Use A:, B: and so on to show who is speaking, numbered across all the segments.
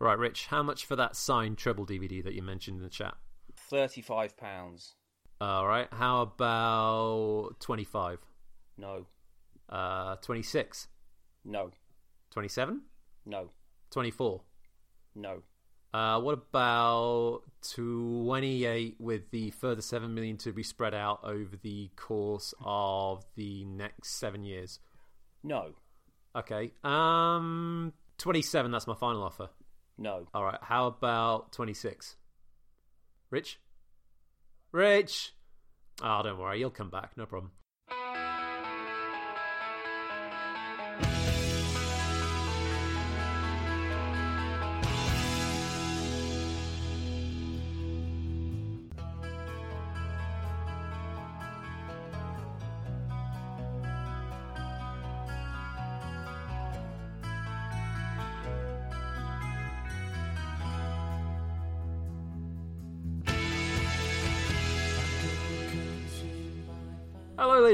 A: Right, Rich, how much for that signed treble DVD that you mentioned in the chat?
B: Thirty-five pounds.
A: All right, how about 25?
B: No.
A: Uh, 26?
B: No.
A: 27?
B: No.
A: 24?
B: No.
A: Uh, what about 28 with the further 7 million to be spread out over the course of the next 7 years?
B: No.
A: Okay. Um 27 that's my final offer.
B: No.
A: All right. How about 26? Rich? Rich. Oh, don't worry. You'll come back. No problem.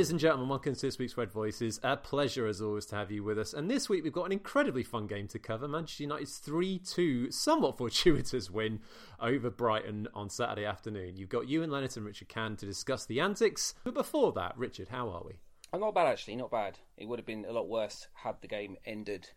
A: Ladies and gentlemen. Welcome to this week's Red Voices. A pleasure, as always, to have you with us. And this week, we've got an incredibly fun game to cover. Manchester United's 3 2, somewhat fortuitous win over Brighton on Saturday afternoon. You've got Ewan Leonard and Richard Can to discuss the antics. But before that, Richard, how are we?
B: I'm not bad actually. Not bad. It would have been a lot worse had the game ended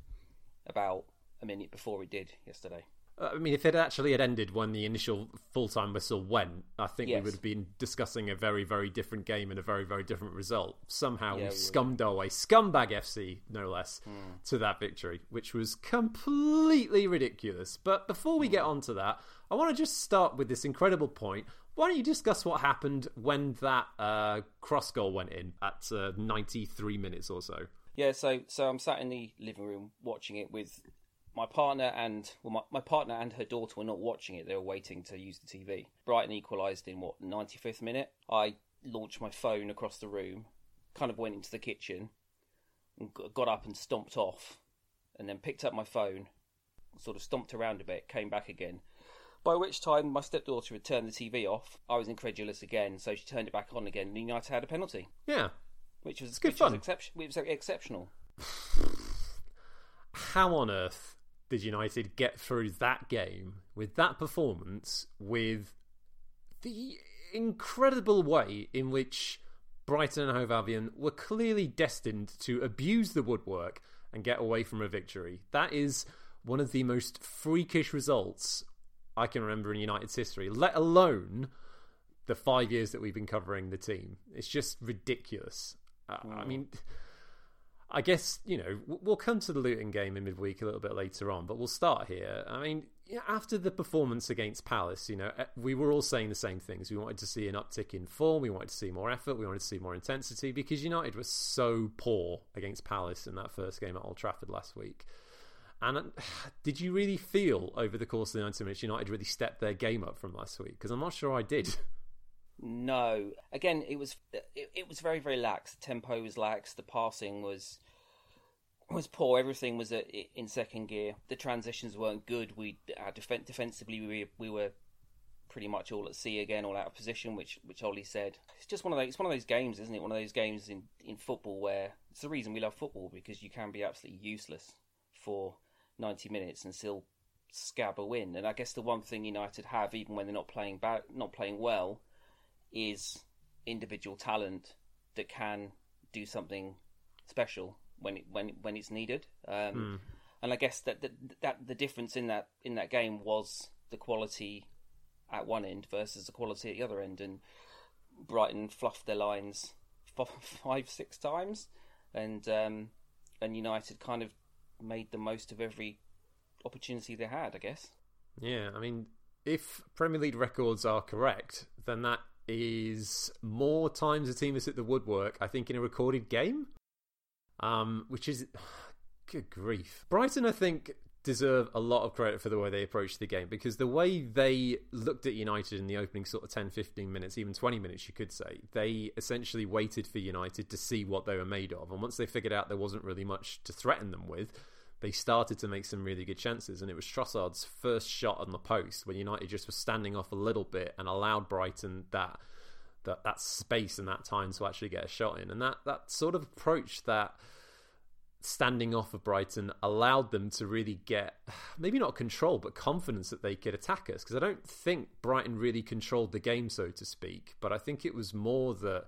B: about a minute before it did yesterday.
A: I mean, if it actually had ended when the initial full time whistle went, I think we would have been discussing a very, very different game and a very, very different result. Somehow
B: Yeah,
A: we scummed our way, scumbag FC, no less,
B: Hmm.
A: to that victory, which was completely ridiculous. But before we get
B: Hmm.
A: on to that, I want to just start with this incredible point. Why don't you discuss what happened when that uh, cross goal went in at uh, 93 minutes or so?
B: Yeah, so so I'm sat in the living room watching it with my partner and well, my, my partner and her daughter were not watching it; they were waiting to use the TV. Brighton equalised in what 95th minute. I launched my phone across the room, kind of went into the kitchen, and got up and stomped off, and then picked up my phone, sort of stomped around a bit, came back again. By which time my stepdaughter had turned the TV off. I was incredulous again, so she turned it back on again. And United had a penalty,
A: Yeah.
B: which was
A: good
B: which
A: fun.
B: Was excep- it was exceptional.
A: how on earth did United get through that game with that performance with the incredible way in which Brighton and Hove Albion were clearly destined to abuse the woodwork and get away from a victory? That is one of the most freakish results I can remember in United's history, let alone the five years that we've been covering the team. It's just ridiculous. Uh, I mean, I guess you know we'll come to the Luton game in midweek a little bit later on, but we'll start here. I mean, after the performance against Palace, you know, eh, we were all saying the same things. We wanted to see an uptick in form. We wanted to see more effort. We wanted to see more intensity because United was so poor against Palace in that first game at Old Trafford last week. And uh, did you really feel over the course of the 90 minutes United really stepped their game up from last week? Because I'm not sure I did.
B: No, again, it was it, it was very very lax. The tempo was lax. The passing was was poor. Everything was at, in second gear. The transitions weren't good. We uh, defen- defensively we we were pretty much all at sea again, all out of position. Which which Ollie said. It's just one of those. It's one of those games, isn't it? One of those games in in football where it's the reason we love football because you can be absolutely useless for ninety minutes and still scab a win. And I guess the one thing United have, even when they're not playing ba- not playing well is individual talent that can do something special when it, when when it's needed. Um, And I guess that, that that the difference in that in that game was the quality at one end versus the quality at the other end. And Brighton fluffed their lines five six times, and um, and United kind of made the most of every opportunity they had. I guess.
A: Yeah, I mean, if Premier League records are correct, then that is more times a team has hit the woodwork, I think, in a recorded game. Um, which is good grief. Brighton, I think, deserve a lot of credit for the way they approached the game because the way they looked at United in the opening sort of 10, 15 minutes, even 20 minutes, you could say, they essentially waited for United to see what they were made of. And once they figured out there wasn't really much to threaten them with, they started to make some really good chances. And it was Trossard's first shot on the post when United just was standing off a little bit and allowed Brighton that that, that space and that time to actually get a shot in. And that, that sort of approach that standing off of Brighton allowed them to really get maybe not control but confidence that they could attack us because I don't think Brighton really controlled the game so to speak but I think it was more that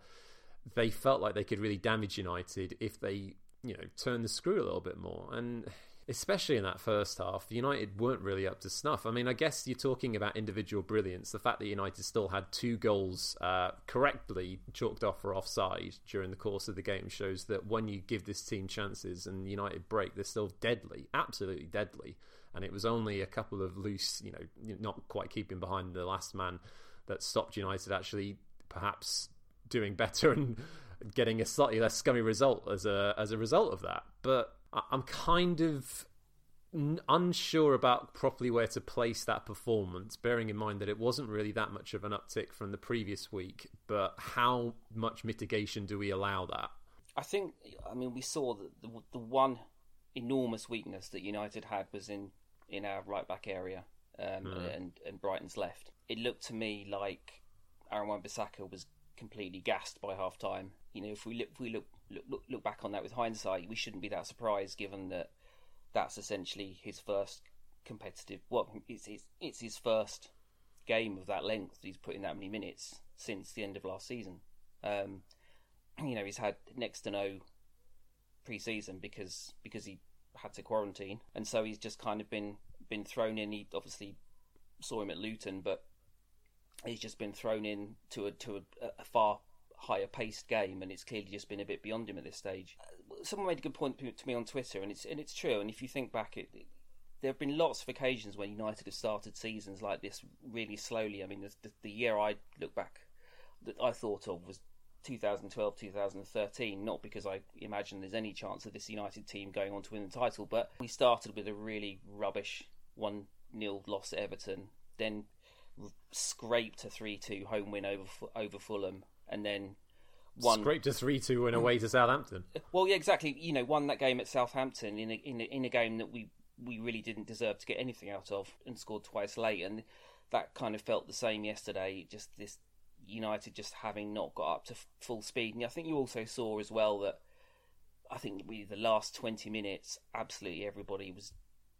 A: they felt like they could really damage United if they you know turn the screw a little bit more and especially in that first half, United weren't really up to snuff. I mean, I guess you're talking about individual brilliance. The fact that United still had two goals uh, correctly chalked off for offside during the course of the game shows that when you give this team chances and United break, they're still deadly, absolutely deadly. And it was only a couple of loose, you know, not quite keeping behind the last man that stopped United actually perhaps doing better and getting a slightly less scummy result as a as a result of that. But I'm kind of unsure about properly where to place that performance, bearing in mind that it wasn't really that much of an uptick from the previous week. But how much mitigation do we allow that?
B: I think, I mean, we saw that the, the one enormous weakness that United had was in, in our right back area um, mm. and, and Brighton's left. It looked to me like Aaron Wan-Bissaka was completely gassed by half time. You know, if we look, if we look, look, look, back on that with hindsight, we shouldn't be that surprised given that that's essentially his first competitive. Well, it's his, it's his first game of that length. He's put in that many minutes since the end of last season. Um, you know, he's had next to no pre-season because because he had to quarantine, and so he's just kind of been been thrown in. He obviously saw him at Luton, but he's just been thrown in to a to a, a far higher paced game, and it's clearly just been a bit beyond him at this stage. Someone made a good point to me on Twitter, and it's and it's true. And if you think back, it, it, there have been lots of occasions when United have started seasons like this really slowly. I mean, the, the, the year I look back that I thought of was 2012 2013 not because I imagine there's any chance of this United team going on to win the title but we started with a really rubbish 1 0 loss at Everton then scraped a 3-2 home win over over Fulham and then won
A: scraped a 3-2 win away to Southampton.
B: Well, yeah, exactly. You know, won that game at Southampton in a, in a, in a game that we we really didn't deserve to get anything out of and scored twice late and that kind of felt the same yesterday just this United just having not got up to f- full speed and I think you also saw as well that I think we the last 20 minutes absolutely everybody was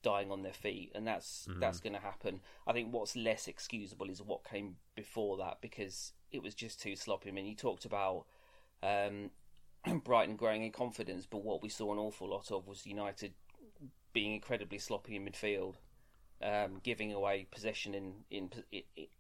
B: dying on their feet, and that's mm-hmm. that's going to happen. I think what's less excusable is what came before that because it was just too sloppy. I mean, you talked about um, Brighton growing in confidence, but what we saw an awful lot of was United being incredibly sloppy in midfield, um, giving away possession in, in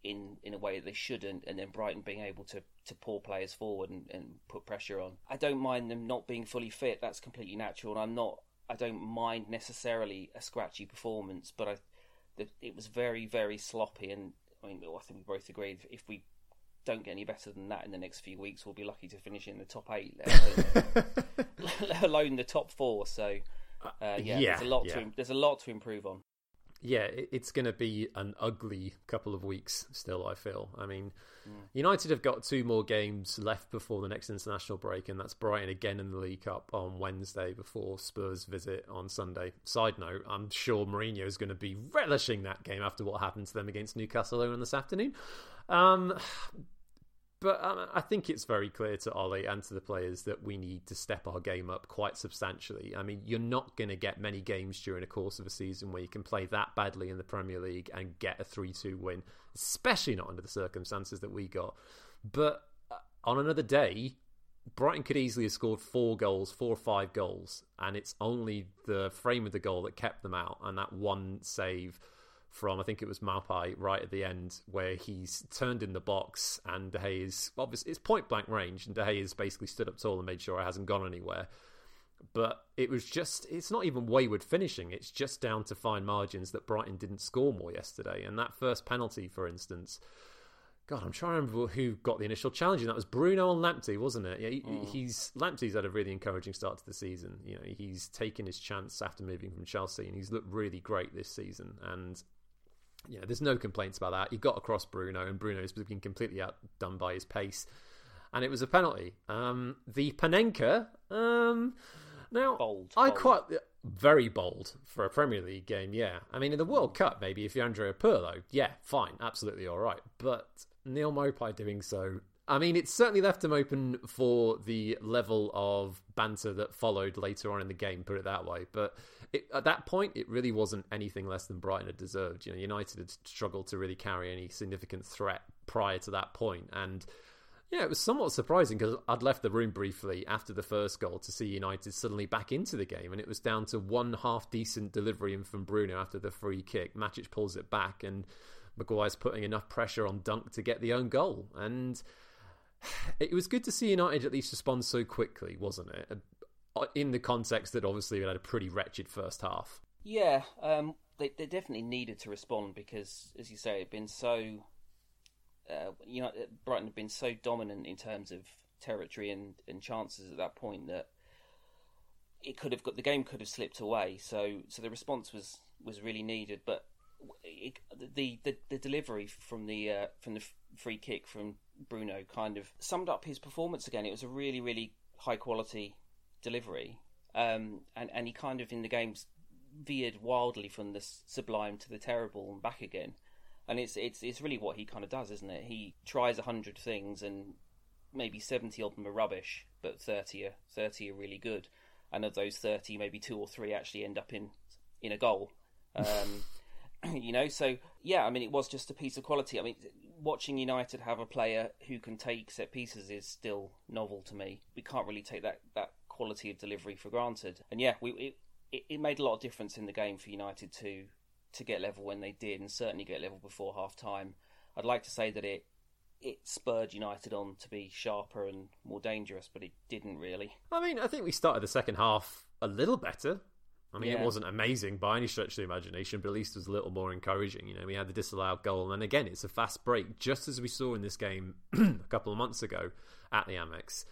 B: in in a way that they shouldn't, and then Brighton being able to, to pour players forward and, and put pressure on. I don't mind them not being fully fit; that's completely natural, and I'm not I don't mind necessarily a scratchy performance, but I, it was very, very sloppy. And I mean, I think we both agreed if we don't get any better than that in the next few weeks, we'll be lucky to finish in the top eight, let alone, let alone the top four. So, uh, yeah, yeah, there's a lot yeah. to there's a lot to improve on
A: yeah, it's going to be an ugly couple of weeks still, I feel. I mean, mm. United have got two more games left before the next international break, and that's Brighton again in the League Cup on Wednesday before Spurs visit on Sunday. Side note, I'm sure Mourinho is going to be relishing that game after what happened to them against Newcastle on this afternoon. Um, but um, I think it's very clear to Ollie and to the players that we need to step our game up quite substantially. I mean, you're not going to get many games during the course of a season where you can play that badly in the Premier League and get a 3 2 win, especially not under the circumstances that we got. But uh, on another day, Brighton could easily have scored four goals, four or five goals, and it's only the frame of the goal that kept them out, and that one save from I think it was Maupay right at the end where he's turned in the box and De Gea is obviously it's point blank range and De Gea has basically stood up tall and made sure it hasn't gone anywhere. But it was just it's not even wayward finishing, it's just down to fine margins that Brighton didn't score more yesterday. And that first penalty, for instance, God, I'm trying to remember who got the initial challenge. And that was Bruno on Lamptey, wasn't it? Yeah, he, mm. he's Lamptey's had a really encouraging start to the season. You know, he's taken his chance after moving from Chelsea, and he's looked really great this season. And yeah, there's no complaints about that. He got across Bruno, and Bruno's been completely outdone by his pace, and it was a penalty. Um, the Panenka, um, now
B: bold,
A: I
B: bold.
A: quite very bold for a Premier League game. Yeah, I mean in the World Cup, maybe if you're Andrea Pirlo, yeah, fine, absolutely all right. But Neal Maupay doing so, I mean, it certainly left him open for the level of banter that followed later on in the game, put it that way. But it, at that point, it really wasn't anything less than Brighton had deserved. You know, United had struggled to really carry any significant threat prior to that point, and yeah, it was somewhat surprising because I'd left the room briefly after the first goal to see United suddenly back into the game, and it was down to one half decent delivery in from Bruno after the free kick. Matic pulls it back, and Maguire's putting enough pressure on Dunk to get the own goal, and it was good to see United at least respond so quickly, wasn't it? In the context that obviously we had a pretty wretched first half.
B: Yeah, um, they, they definitely needed to respond because, as you say, it'd been so. Uh, you know, Brighton had been so dominant in terms of territory and, and chances at that point that it could have got the game could have slipped away. So, so the response was was really needed. But it, the, the the delivery from the uh, from the free kick from Bruno kind of summed up his performance again. It was a really, really high quality delivery, um, and and he kind of in the games veered wildly from the sublime to the terrible and back again. And it's it's it's really what he kind of does, isn't it? He tries a hundred things and maybe seventy of them are rubbish, but thirty are thirty are really good. And of those thirty, maybe two or three actually end up in in a goal. Um, you know, so yeah, I mean, it was just a piece of quality. I mean, watching United have a player who can take set pieces is still novel to me. We can't really take that, that quality of delivery for granted. And yeah, we it, it made a lot of difference in the game for United to to get level when they did, and certainly get level before half time. I'd like to say that it it spurred United on to be sharper and more dangerous, but it didn't really.
A: I mean, I think we started the second half a little better. I mean, yeah. it wasn't amazing by any stretch of the imagination, but at least it was a little more encouraging. You know, we had the disallowed goal, and again, it's a fast break, just as we saw in this game a couple of months ago at the Amex.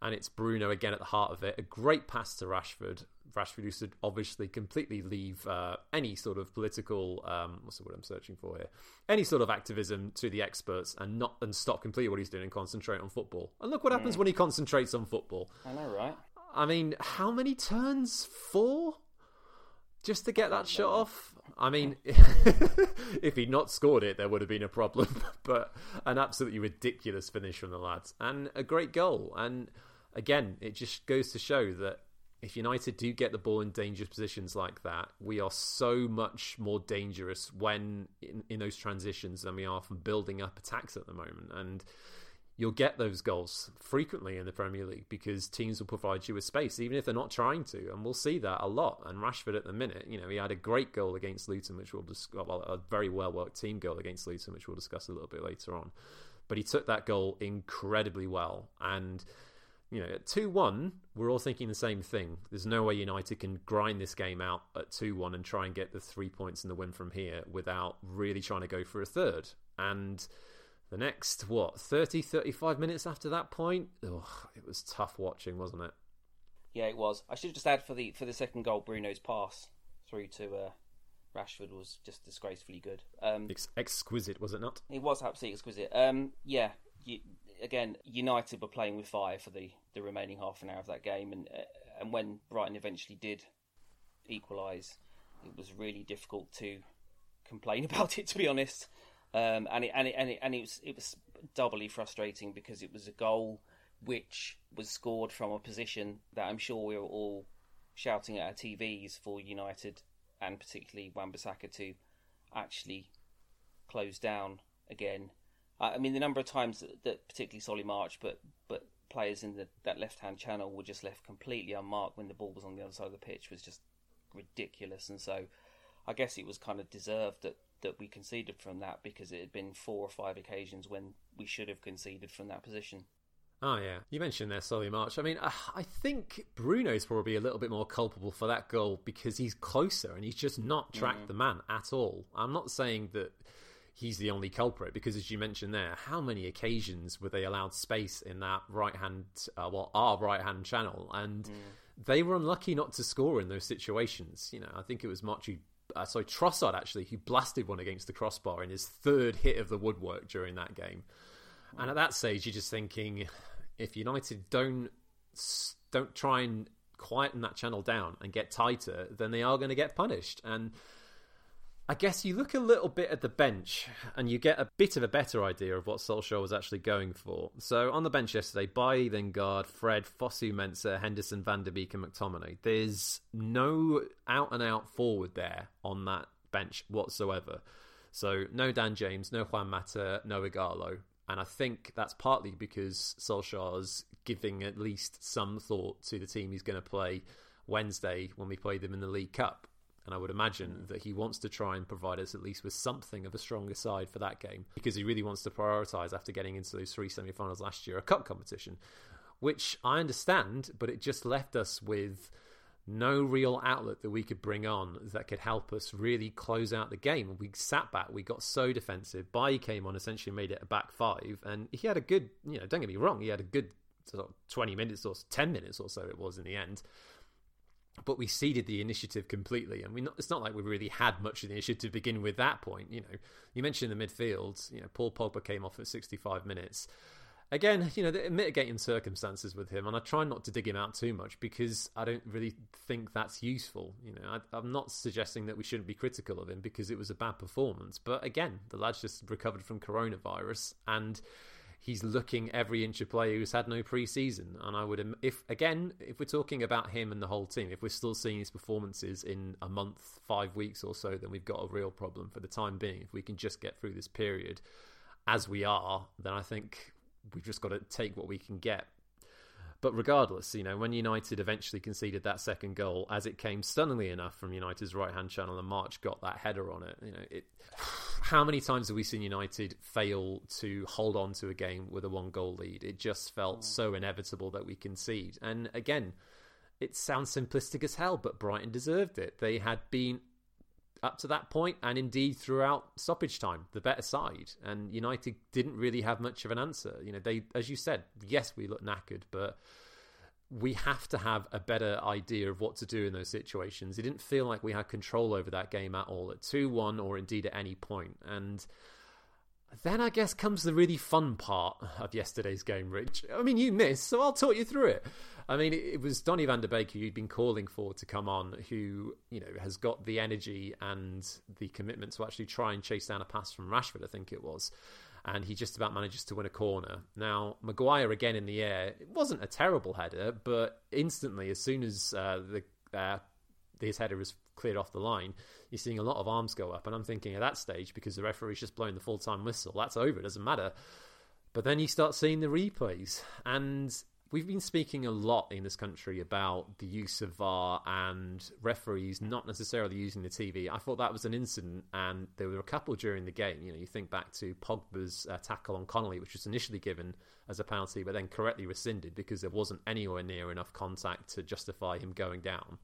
A: And it's Bruno again at the heart of it. A great pass to Rashford. Rashford used to obviously completely leave uh, any sort of political, um, what's the word I'm searching for here? Any sort of activism to the experts and not and stop completely what he's doing and concentrate on football. And look what happens mm. when he concentrates on football.
B: I know, right?
A: I mean, how many turns? Four? just to get that shot off. I mean, if he'd not scored it, there would have been a problem. but an absolutely ridiculous finish from the lads and a great goal. And again, it just goes to show that if United do get the ball in dangerous positions like that, we are so much more dangerous when in, in those transitions than we are from building up attacks at the moment. And you'll get those goals frequently in the Premier League because teams will provide you with space, even if they're not trying to. And we'll see that a lot. And Rashford at the minute, you know, he had a great goal against Luton, which we'll discuss, well, a very well worked team goal against Luton, which we'll discuss a little bit later on. But he took that goal incredibly well. And, you know, at 2 1, we're all thinking the same thing. There's no way United can grind this game out at 2 1 and try and get the three points and the win from here without really trying to go for a third. And the next, what, 30, 35 minutes after that point, ugh, it was tough watching, wasn't it?
B: Yeah, it was. I should just add for the for the second goal, Bruno's pass through to uh, Rashford was just disgracefully good. Um,
A: Ex- exquisite, was it not?
B: It was absolutely exquisite. Um, yeah, you, again, United were playing with fire for the, the remaining half an hour of that game, and uh, and when Brighton eventually did equalise, it was really difficult to complain about it. To be honest, um, and it, and it, and it, and it was it was doubly frustrating because it was a goal which was scored from a position that I'm sure we were all shouting at our TVs for United and particularly Wan-Bissaka to actually close down again. I mean, the number of times that, that particularly Solly March, but but players in the, that left-hand channel were just left completely unmarked when the ball was on the other side of the pitch was just ridiculous. And so, I guess it was kind of deserved that that we conceded from that because it had been four or five occasions when we should have conceded from that position.
A: Oh yeah, you mentioned there Solly March. I mean, uh, I think Bruno's probably a little bit more culpable for that goal because he's closer and he's just not tracked mm. the man at all. I'm not saying that he's the only culprit because, as you mentioned there, how many occasions were they allowed space in that right hand, uh, well, our right hand channel, and mm. they were unlucky not to score in those situations. You know, I think it was March who uh, sorry, Trossard actually, who blasted one against the crossbar in his third hit of the woodwork during that game. And at that stage, you're just thinking, if United don't don't try and quieten that channel down and get tighter, then they are going to get punished. And I guess you look a little bit at the bench and you get a bit of a better idea of what Solskjaer was actually going for. So on the bench yesterday, Bailly, Lingard, Fred, Fosu, Mensah, Henderson, Van der Beek, and McTominay. There's no out and out forward there on that bench whatsoever. So no Dan James, no Juan Mata, no Ighalo. And I think that's partly because Solskjaer's giving at least some thought to the team he's going to play Wednesday when we play them in the League Cup. And I would imagine mm. that he wants to try and provide us at least with something of a stronger side for that game because he really wants to prioritise after getting into those three semi finals last year a cup competition, which I understand, but it just left us with no real outlet that we could bring on that could help us really close out the game. We sat back, we got so defensive. Bailly came on, essentially made it a back five, and he had a good, you know, don't get me wrong, he had a good sort of 20 minutes or 10 minutes or so it was in the end but we ceded the initiative completely, and we not, it's not like we really had much of the initiative to begin with. That point, you know, you mentioned the midfield. You know, Paul Pogba came off at 65 minutes. Again, you know, the mitigating circumstances with him, and I try not to dig him out too much because I don't really think that's useful. You know, I, I'm not suggesting that we shouldn't be critical of him because it was a bad performance, but again, the lad's just recovered from coronavirus and he's looking every inch of player who's had no preseason. And I would, if again, if we're talking about him and the whole team, if we're still seeing his performances in a month, five weeks or so, then we've got a real problem for the time being. If we can just get through this period as we are, then I think we've just got to take what we can get. But regardless, you know, when United eventually conceded that second goal, as it came stunningly enough from United's right hand channel, and March got that header on it, you know, it how many times have we seen United fail to hold on to a game with a one goal lead? It just felt mm. so inevitable that we concede. And again, it sounds simplistic as hell, but Brighton deserved it. They had been up to that point and indeed throughout stoppage time the better side and united didn't really have much of an answer you know they as you said yes we look knackered but we have to have a better idea of what to do in those situations. It didn't feel like we had control over that game at all at 2 1 or indeed at any. And then I guess comes the really fun part of yesterday's game, Rich. I mean, you missed, so I'll talk you through it. I mean, it was Donny van der Beek who you'd been calling for to come on, who, you know, has got the energy and the commitment to actually try and chase down a pass from Rashford, I think it was and he just about manages to win a corner. Now, Maguire again in the air. It wasn't a terrible header, but instantly, as soon as uh, the uh, his header was cleared off the line, you're seeing a lot of arms go up. And I'm thinking at that stage, because the referee's just blowing the full time whistle, that's over, it doesn't matter. But then you start seeing the replays, and we've been speaking a lot in this country about the use of VAR and referees not necessarily using the TV. I thought that was an incident, and there were a couple during the game. You know, you think back to Pogba's uh, tackle on Connolly, which was initially given as a penalty, but then correctly rescinded because there wasn't anywhere near enough contact to justify him going down.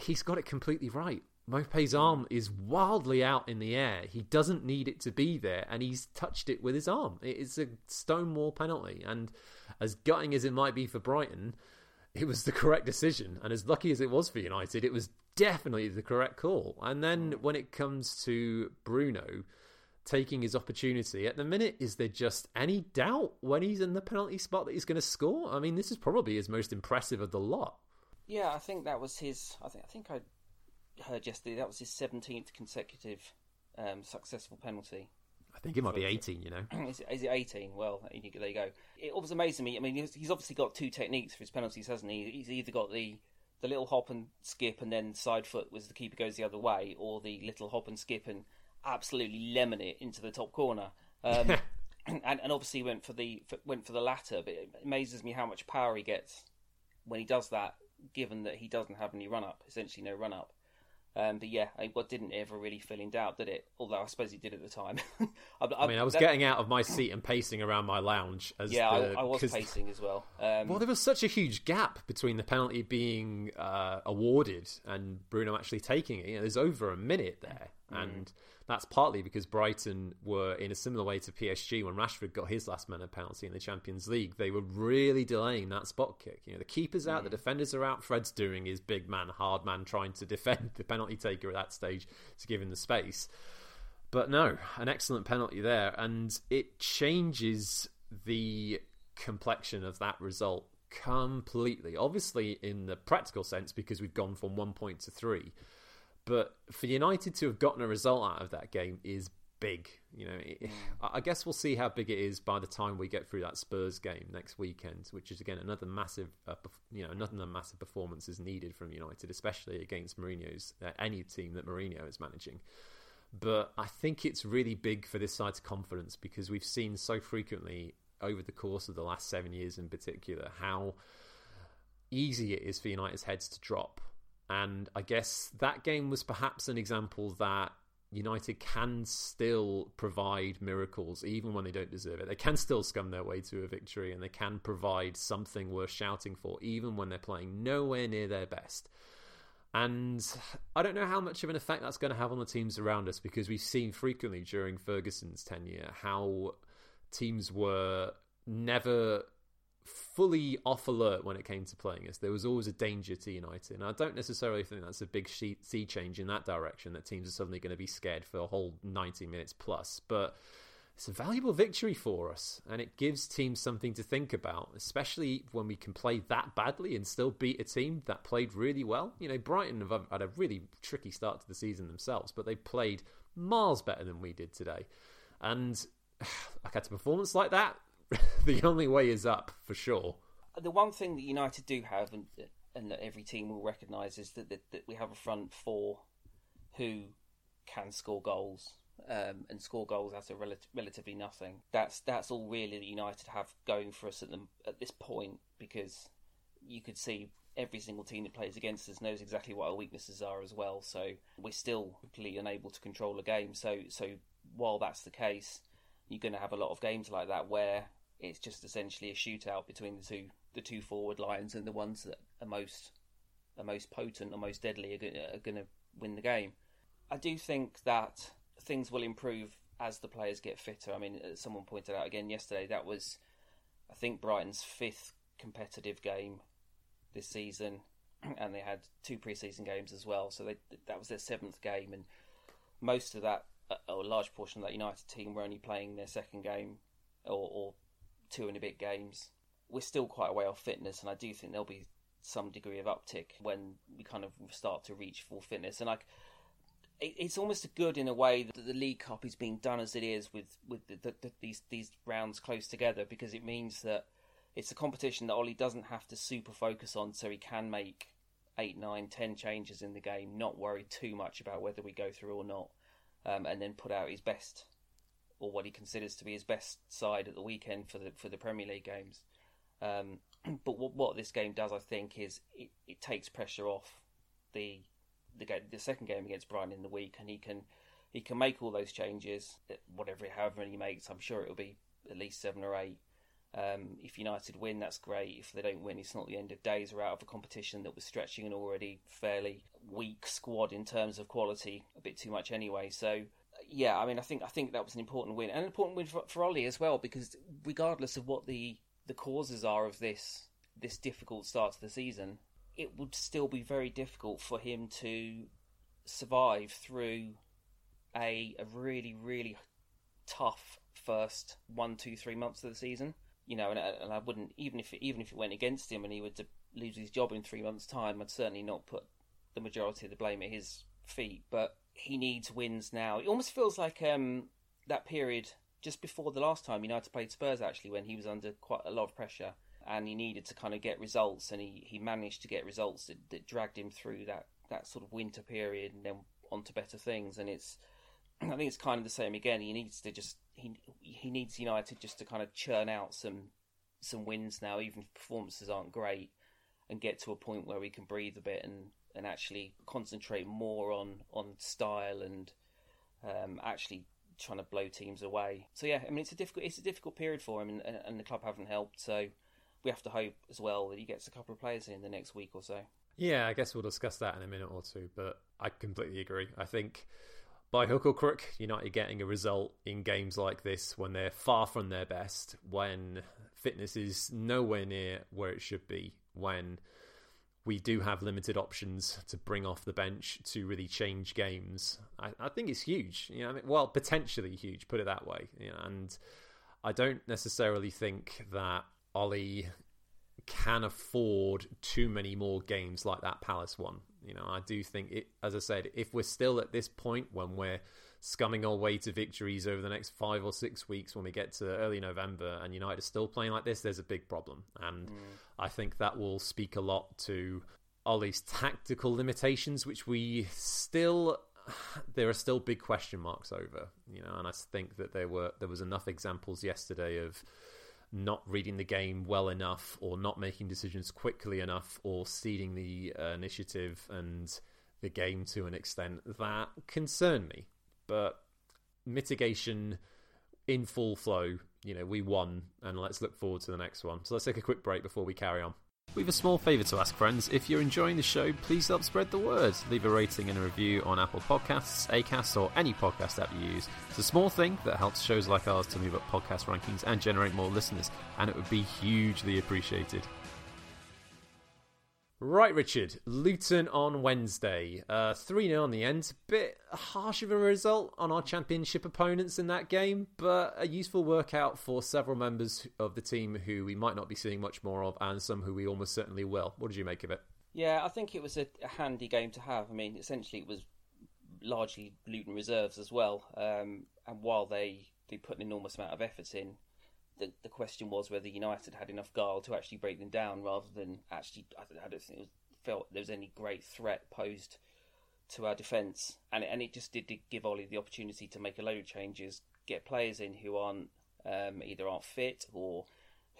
A: He's got it completely right. Maupay's arm is wildly out in the air. He doesn't need it to be there, and he's touched it with his arm. It's a stonewall penalty, and as gutting as it might be for Brighton, it was the correct decision. And as lucky as it was for United, it was definitely the correct call. And then when it comes to Bruno taking his opportunity, at the minute, is there just any doubt when he's in the penalty spot that he's going to score? I mean, this is probably his most impressive of the lot.
B: Yeah, I think that was his. I think I think I heard yesterday that was his seventeenth consecutive um, successful penalty.
A: I think it might be 18, you know.
B: is, it 18? Well, there you go. It was amazing me. I mean, he's obviously got two techniques for his penalties, hasn't he? He's either got the the little hop and skip and then side foot was the keeper goes the other way, or the little hop and skip and absolutely lemon it into the top corner. Um, and, and obviously went for the went for the latter. But it amazes me how much power he gets when he does that, given that he doesn't have any run up, essentially no run up. Um, but yeah, I, what didn't ever really feel in doubt, did it? Although I suppose he did at the time.
A: I, I, I, mean, I was that, getting out of my seat and pacing around my lounge. As
B: yeah,
A: the,
B: I, was pacing as well. Um,
A: well, there was such a huge gap between the penalty being uh, awarded and Bruno actually taking it. You know, there's over a minute there, mm. and that's partly because Brighton were in a similar way to PSG when Rashford got his last minute penalty in the Champions League. They were really delaying that spot kick. You know, the keeper's out, mm. the defenders are out. Fred's doing his big man, hard man, trying to defend the penalty taker at that stage to give him the space. But no, an excellent penalty there, and it changes the complexion of that result completely. Obviously, in the practical sense, because we've gone from one point to three But for United to have gotten a result out of that game is big. You know, it. I guess we'll see how big it is by the time we get through that Spurs game next weekend, which is again another massive, uh, you know, another massive performance is needed from United, especially against Mourinho's uh, any team that Mourinho is managing. But I think it's really big for this side's confidence because we've seen so frequently over the course of the last seven years, in particular, how easy it is for United's heads to drop. And I guess that game was perhaps an example that United can still provide miracles even when they don't deserve it. They can still scum their way to a victory and they can provide something worth shouting for even when they're playing nowhere near their best. And I don't know how much of an effect that's going to have on the teams around us because we've seen frequently during Ferguson's tenure how teams were never fully off alert when it came to playing us. There was always a danger to United, and I don't necessarily think that's a big sea change in that direction. That teams are suddenly going to be scared for a whole ninety minutes plus, but. It's a valuable victory for us, and it gives teams something to think about, especially when we can play that badly and still beat a team that played really well. You know, Brighton have had a really tricky start to the season themselves, but they played miles better than we did today. And like a performance like that, the only way is up for sure.
B: The one thing that United do have, and, and that every team will recognise, is that, that, that, we have a front four who can score goals um, and score goals out of rel- relatively nothing. That's that's all really that United have going for us at the, at this point because you could see every single team that plays against us knows exactly what our weaknesses are as well. So we're still completely unable to control a game. So so while that's the case, you're going to have a lot of games like that where it's just essentially a shootout between the two the two forward lines and the ones that are most are most potent or most deadly are, going to win the game. I do think that things will improve as the players get fitter. I mean, uh, someone pointed out again yesterday that was, I think, Brighton's fifth competitive game this season, and they had two preseason games as well. So they, that was their seventh game, and most of that, uh, or a large portion of that United team, were only playing their second game or, or two and a bit games. We're still quite a way off fitness, and I do think there'll be some degree of uptick when we kind of start to reach full fitness. And like, it's almost a good in a way that the League Cup is being done as it is with with the, the, the, these these rounds close together because it means that it's a competition that Ollie doesn't have to super focus on, so he can make eight, nine, ten changes in the game, not worry too much about whether we go through or not, um, and then put out his best or what he considers to be his best side at the weekend for the for the Premier League games. Um, but what, what, this game does, I think, is it, it takes pressure off the the game, the second game against Brighton in the week, and he can he can make all those changes, whatever however he makes. I'm sure it'll be at least seven or eight. Um, if United win, that's great. If they don't win, it's not the end of days. We're out of a competition that was stretching an already fairly weak squad in terms of quality, a bit too much anyway. So yeah, I mean, I think I think that was an important win, and an important win for, for Ollie as well, because regardless of what the the causes are of this this difficult start to the season, it would still be very difficult for him to survive through a a really really tough first one two three months of the season. You know, and, and I wouldn't even if even if it went against him and he were to lose his job in three months' time, I'd certainly not put the majority of the blame at his feet. But he needs wins now. It almost feels like um, that period just before the last time United played Spurs, actually, when he was under quite a lot of pressure and he needed to kind of get results, and he, he managed to get results that, that dragged him through that, that sort of winter period and then on to better things. And it's, I think it's kind of the same again. He needs to just he he needs United just to kind of churn out some some wins now, even if performances aren't great, and get to a point where we can breathe a bit and and actually concentrate more on on style and um, actually trying to blow teams away. So yeah, I mean it's a difficult it's a difficult period for him, and, and the club haven't helped. So we have to hope as well that he gets a couple of players in the next week or so.
A: Yeah, I guess we'll discuss that in a minute or two, but I completely agree. I think by hook or crook, United getting a result in games like this when they're far from their best, when fitness is nowhere near where it should be, when we do have limited options to bring off the bench to really change games. I, I think it's huge. You know, I mean, well, potentially huge. Put it that way. You know, and I don't necessarily think that Ollie can afford too many more games like that Palace one. You know, I do think it. As I said, if we're still at this point when we're scumming our way to victories over the next five or six weeks when we get to early November and United are still playing like this, there's a big problem. And mm. I think that will speak a lot to Ollie's tactical limitations, which we still there are still big question marks over. You know, and I think that there were there was enough examples yesterday of not reading the game well enough or not making decisions quickly enough or ceding the uh, initiative and the game to an extent that concern me but mitigation in full flow. You know, we won, and let's look forward to the next one. So let's take a quick break before we carry on. We have a small favour to ask, friends. If you're enjoying the show, please help spread the word. Leave a rating and a review on Apple Podcasts, Acast, or any podcast app you use. It's a small thing that helps shows like ours to move up podcast rankings and generate more listeners, and it would be hugely appreciated. Right, Richard. Luton on Wednesday. Uh, 3 0 on the end. Bit harsh of a result on our championship opponents in that game, but a useful workout for several members of the team who we might not be seeing much more of, and some who we almost certainly will. What did you make of it?
B: Yeah, I think it was a, a handy game to have. I mean, essentially, it was largely Luton reserves as well. Um, and while they, they put an enormous amount of effort in, the, the question was whether United had enough guile to actually break them down rather than actually, I don't, I don't think it was, felt there was any great threat posed to our defence. And, and it just did give Ollie the opportunity to make a load of changes, get players in who aren't um, either aren't fit or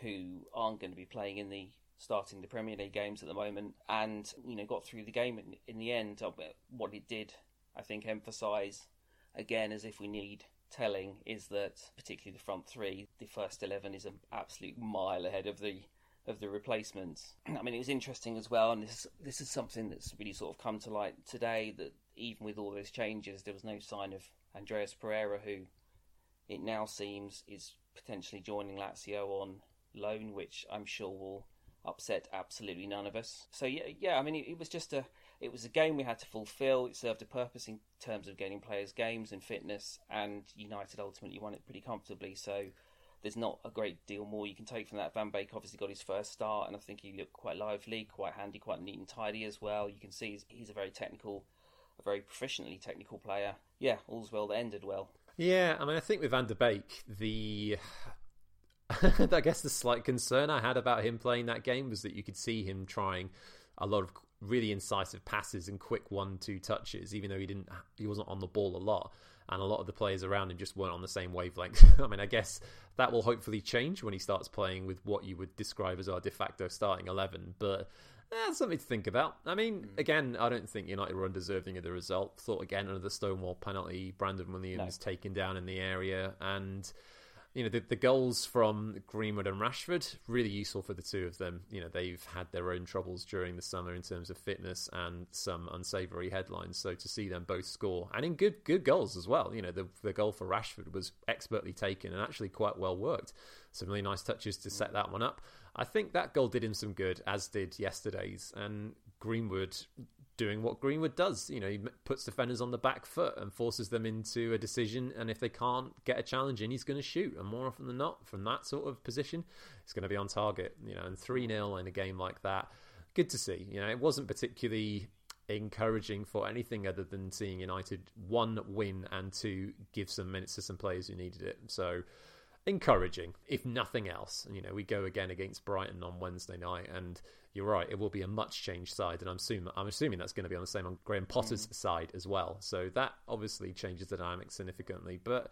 B: who aren't going to be playing in the starting the Premier League games at the moment, and you know got through the game in, in the end. What it did, I think, emphasise again as if we need telling is that particularly the front three, the first eleven is an absolute mile ahead of the of the replacements. I mean, it was interesting as well, and this this is something that's really sort of come to light today. That even with all those changes, there was no sign of Andreas Pereira, who it now seems is potentially joining Lazio on loan, which I'm sure will upset absolutely none of us. So yeah, yeah. I mean, it, it was just a it was a game we had to fulfil. It served a purpose in terms of getting players games and fitness, and United ultimately won it pretty comfortably. So there's not a great deal more you can take from that. Van Beek obviously got his first start, and I think he looked quite lively, quite handy, quite neat and tidy as well. You can see he's, he's a very technical, a very proficiently technical player. Yeah, all's well that ended well.
A: Yeah, I mean, I think with Van der Beek, the I guess the slight concern I had about him playing that game was that you could see him trying a lot of really incisive passes and quick one-two touches, even though he didn't, he wasn't on the ball a lot, and a lot of the players around him just weren't on the same wavelength. I mean, I guess that will hopefully change when he starts playing with what you would describe as our de facto starting eleven, but. Eh, something to think about. I mean, mm. again, I don't think United were undeserving of the result. Thought again under the Stonewall penalty, Brandon Williams no. taken down in the area, and you know the, the goals from Greenwood and Rashford really useful for the two of them. You know they've had their own troubles during the summer in terms of fitness and some unsavoury headlines. So to see them both score and in good good goals as well. You know the the goal for Rashford was expertly taken and actually quite well worked. Some really nice touches to set that one up. I think that goal did him some good, as did yesterday's. And Greenwood doing what Greenwood does. You know, he puts defenders on the back foot and forces them into a decision. And if they can't get a challenge in, he's going to shoot. And more often than not, from that sort of position, it's going to be on target. You know, and 3 0 in a game like that, good to see. You know, it wasn't particularly encouraging for anything other than seeing United one win and two give some minutes to some players who needed it. So encouraging, if nothing else. You know, we go again against Brighton on Wednesday night, and you're right, it will be a much changed side, and I'm assuming I'm assuming that's going to be on the same on Graham Potter's mm. side as well. So that obviously changes the dynamic significantly. But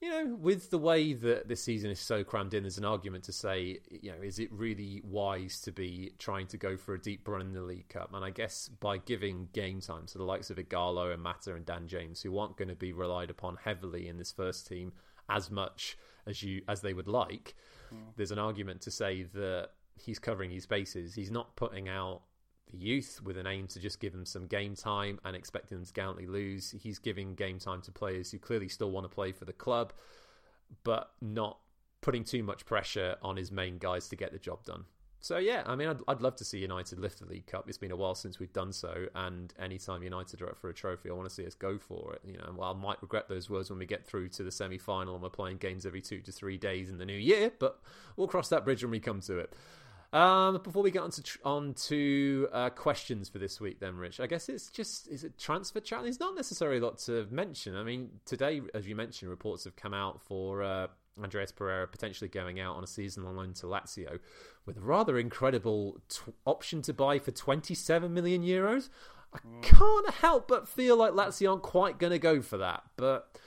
A: you know, with the way that this season is so crammed in, there's an argument to say, you know, is it really wise to be trying to go for a deep run in the League Cup? And I guess by giving game time to the likes of Ighalo and Mata and Dan James, who aren't going to be relied upon heavily in this first team as much as you as they would like, mm. there's an argument to say that he's covering his bases. He's not putting out the youth with an aim to just give them some game time and expecting them to gallantly lose. He's giving game time to players who clearly still want to play for the club, but not putting too much pressure on his main guys to get the job done. So yeah, I mean, I'd, I'd love to see United lift the League Cup. It's been a while since we've done so, and anytime United are up for a trophy, I want to see us go for it. You know, well, I might regret those words when we get through to the semi-final and we're playing games every two to three days in the new year, but we'll cross that bridge when we come to it. Um, before we get on to tr- on to uh, questions for this week, then, Rich, I guess it's just is it transfer chat? There's not necessarily a lot to mention. I mean, today, as you mentioned, reports have come out for uh, Andreas Pereira potentially going out on a season on loan to Lazio with a rather incredible t- option to buy for 27 million euros. I can't help but feel like Lazio aren't quite going to go for that, but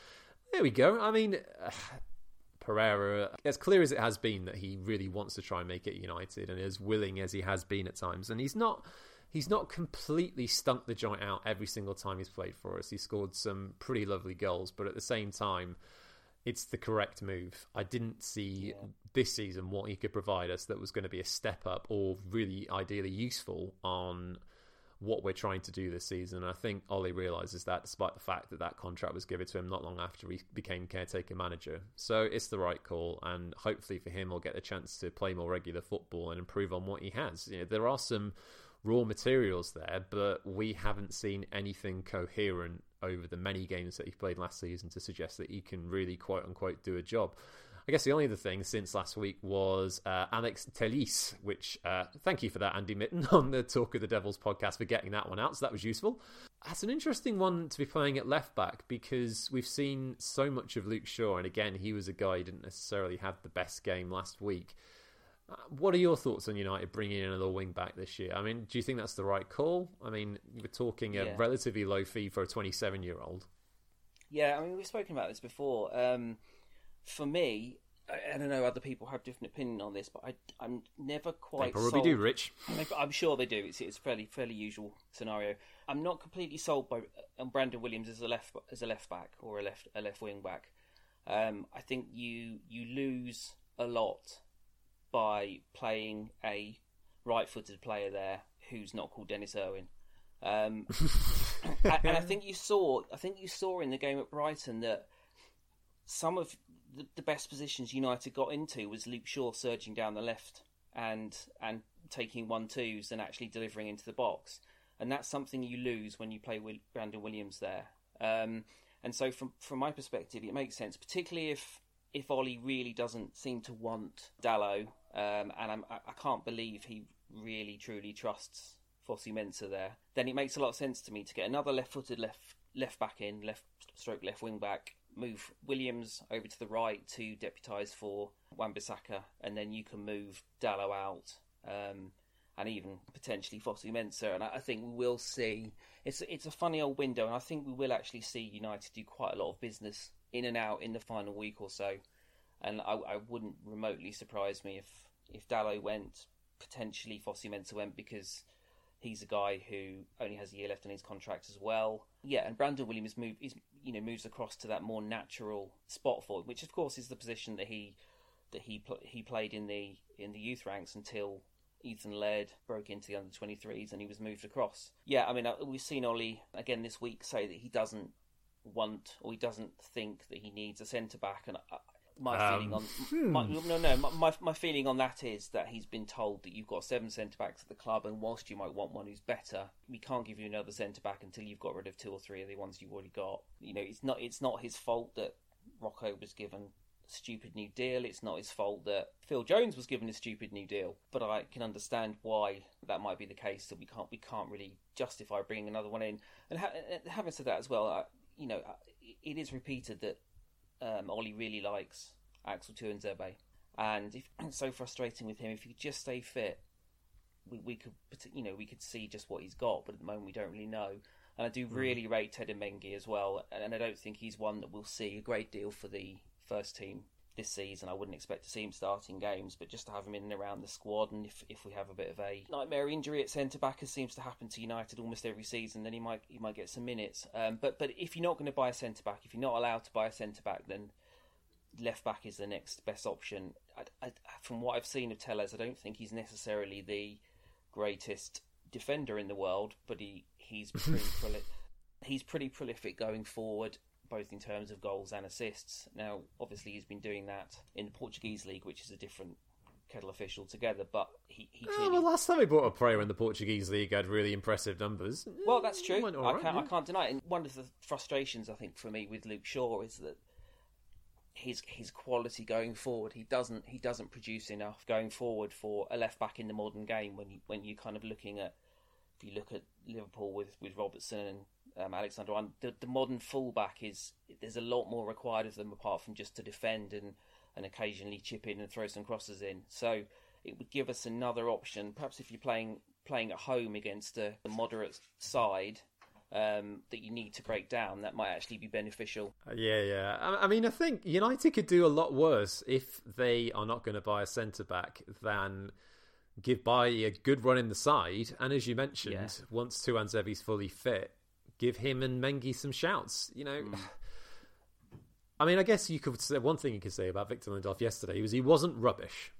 A: there we go. I mean. Pereira, as clear as it has been that he really wants to try and make it United, and as willing as he has been at times, and he's not. He's not completely stunk the joint out every single time he's played for us. He scored some pretty lovely goals, but at the same time, it's the correct move. I didn't see yeah. this season what he could provide us that was going to be a step up or really ideally useful on what we're trying to do this season. And I think Ollie realizes that, despite the fact that that contract was given to him not long after he became caretaker manager. So it's the right call, and hopefully for him, he'll get a chance to play more regular football and improve on what he has. You know, there are some raw materials there, but we haven't seen anything coherent over the many games that he played last season to suggest that he can really quote unquote do a job. I guess the only other thing since last week was uh, Alex Telles, which uh, thank you for that, Andy Mitten, on the Talk of the Devils podcast for getting that one out. So that was useful. That's an interesting one to be playing at left back because we've seen so much of Luke Shaw, and again, he was a guy who didn't necessarily have the best game last week. Uh, what are your thoughts on United bringing in another wing back this year? I mean, do you think that's the right call? I mean, we're talking a yeah. relatively low fee for a 27 year old.
B: Yeah, I mean, we've spoken about this before. Um, for me, I, don't know. Other people have different opinion on this, but I, am never quite. They
A: probably
B: sold.
A: do, Rich.
B: I'm sure they do. It's it's a fairly fairly usual scenario. I'm not completely sold by um, Brandon Williams as a left as a left back or a left a left wing back. Um, I think you you lose a lot by playing a right-footed player there who's not called Dennis Irwin. Um, and, and I think you saw I think you saw in the game at Brighton that some of the, the best positions United got into was Luke Shaw surging down the left and and taking one twos and actually delivering into the box, and that's something you lose when you play with Brandon Williams there. Um, and so, from from my perspective, it makes sense, particularly if if Ollie really doesn't seem to want Dalot, um, and I'm, I, I can't believe he really truly trusts Fosu Mensah there. Then it makes a lot of sense to me to get another left-footed left left back in, left stroke left wing back, move Williams over to the right to deputise for Wan-Bissaka, and then you can move Dalot out, um, and even potentially Fosu Mensah. And I, I, think we will see. It's it's a funny old window, and I think we will actually see United do quite a lot of business in and out in the final week or so. And I, I wouldn't remotely surprise me if if Dalot went, potentially Fosu Mensah went because he's a guy who only has a year left on his contract as well. Yeah, and Brandon Williams move is you know moves across to that more natural spot for him, which of course is the position that he that he pl- he played in the in the youth ranks until Ethan Laird broke into the under 23s and he was moved across. Yeah, I mean uh, we've seen Ollie again this week say that he doesn't want or he doesn't think that he needs a centre back and I, my um, feeling on hmm. my, no no my, my feeling on that is that he's been told that you've got seven centre backs at the club and whilst you might want one who's better we can't give you another centre back until you've got rid of two or three of the ones you've already got. You know it's not it's not his fault that Rojo was given a stupid new deal. It's not his fault that Phil Jones was given a stupid new deal. But I can understand why that might be the case that we can't we can't really justify bringing another one in. And ha- having said that as well uh, you know uh, it is repeated that um, Ollie really likes Axel Tuanzebe, and if it's so frustrating with him, if he could just stay fit, we, we could you know we could see just what he's got, but at the moment we don't really know. And I do hmm. really mm. rate Teden Mengi as well, and I don't think he's one that we'll see a great deal for the first team this season. I wouldn't expect to see him starting games, but just to have him in and around the squad, and if, if we have a bit of a nightmare injury at centre back, as seems to happen to United almost every season, then he might he might get some minutes. Um, but but if you're not going to buy a centre back, if you're not allowed to buy a centre back, then left back is the next best option. I, I, from what I've seen of Telles, I don't think he's necessarily the greatest defender in the world, but he he's pretty prolific. He's pretty prolific going forward both in terms of goals and assists. Now, obviously, he's been doing that in the Portuguese league, which is a different kettle of fish altogether. But he, he ah,
A: clearly... well, last time he bought a player in the Portuguese league had really impressive numbers.
B: Well, that's mm, true. I, can't, yeah. I can't deny it. And one of the frustrations I think for me with Luke Shaw is that his his quality going forward. He doesn't he doesn't produce enough going forward for a left back in the modern game. When you when you kind of looking at if you look at Liverpool with with Robertson and um, Alexander, the, the modern fullback is there's a lot more required of them apart from just to defend and and occasionally chip in and throw some crosses in. So it would give us another option. Perhaps if you're playing playing at home against a, a moderate side, um, that you need to break down, that might actually be beneficial.
A: Uh, yeah, yeah. I, I, mean, I think United could do a lot worse if they are not going to buy a centre back than give Bailly a good run in the side. And as you mentioned, yeah. once Tuanzebe's fully fit, give him and Mengi some shouts. You know. Mm. I mean, I guess you could say one thing you could say about Victor Lindelof yesterday was he wasn't rubbish.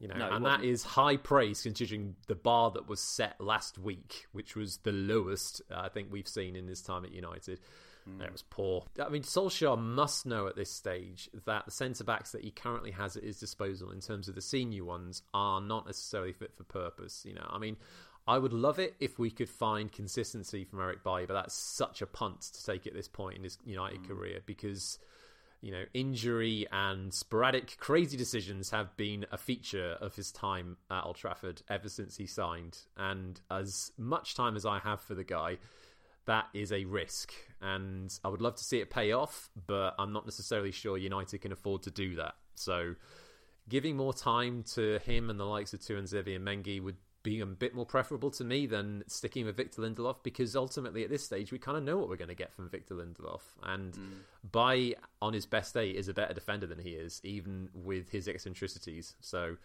A: You know, no, and that is high praise considering the bar that was set last week, which was the lowest uh, I think we've seen in his time at United. Mm. It was poor. I mean, Solskjaer must know at this stage that the centre backs that he currently has at his disposal, in terms of the senior ones, are not necessarily fit for purpose. You know, I mean, I would love it if we could find consistency from Eric Bailly, but that's such a punt to take at this point in his United mm. career because you know, injury and sporadic crazy decisions have been a feature of his time at Old Trafford ever since he signed. And as much time as I have for the guy, that is a risk. And I would love to see it pay off, but I'm not necessarily sure United can afford to do that. So giving more time to him and the likes of Tuanzebe and Mengi would be a bit more preferable to me than sticking with Victor Lindelof because ultimately at this stage we kind of know what we're going to get from Victor Lindelof and mm. Bailly on his best day is a better defender than he is even with his eccentricities so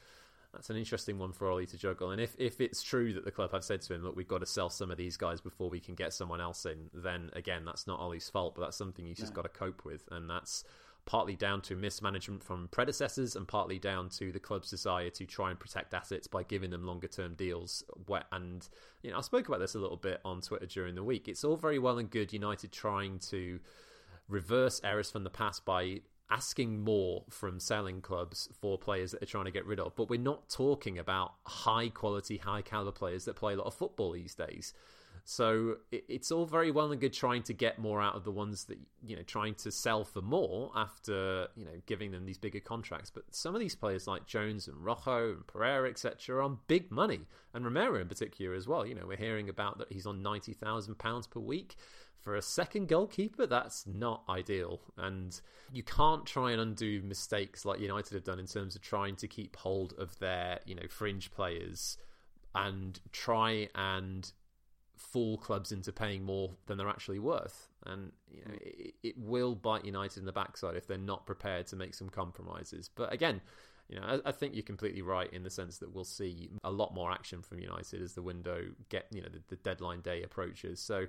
A: that's an interesting one for Ollie to juggle and if, if it's true that the club have said to him look we've got to sell some of these guys before we can get someone else in then again that's not Ollie's fault but that's something he's no. just got to cope with and that's partly down to mismanagement from predecessors and partly down to the club's desire to try and protect assets by giving them longer term deals. And, you know, I spoke about this a little bit on Twitter during the week. It's all very well and good United trying to reverse errors from the past by asking more from selling clubs for players that are trying to get rid of. But we're not talking about high quality, high caliber players that play a lot of football these days. So it's all very well and good trying to get more out of the ones that you know trying to sell for more after you know giving them these bigger contracts. But some of these players like Jones and Rojo and Pereira etc. are on big money, and Romero in particular as well. You know we're hearing about that he's on ninety thousand pounds per week. For a second goalkeeper, that's not ideal. And you can't try and undo mistakes like United have done in terms of trying to keep hold of their, you know, fringe players and try and fool clubs into paying more than they're actually worth. And you know, mm. it, it, will bite United in the backside if they're not prepared to make some compromises. But again, you know, I, I, think you're completely right in the sense that we'll see a lot more action from United as the window get, you know, the, the deadline day approaches. So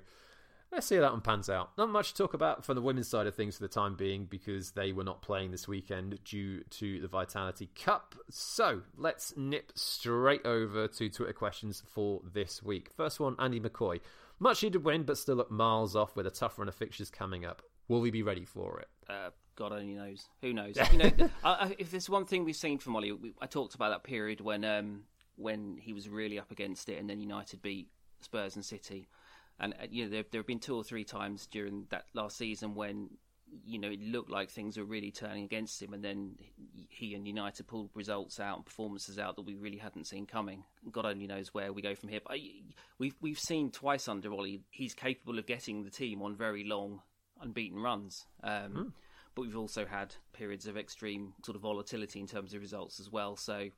A: let's see how that one pans out. Not much to talk about from the women's side of things for the time being because they were not playing this weekend due to the Vitality Cup. So let's nip straight over to Twitter questions for this week. First one, Andy McCoy. Much needed win, but still look miles off with a tough run of fixtures coming up. Will we be ready for it?
B: Uh, God only knows. Who knows? you know, if there's one thing we've seen from Ollie, we, I talked about that period when um, when he was really up against it, and then United beat Spurs and City and uh, you know there there have been two or three times during that last season when you know it looked like things were really turning against him, and then he and United pulled results out and performances out that we really hadn't seen coming. God only knows where we go from here. But we've we've seen twice under Ollie he's capable of getting the team on very long unbeaten runs. Um, hmm. But we've also had periods of extreme sort of volatility in terms of results as well. So,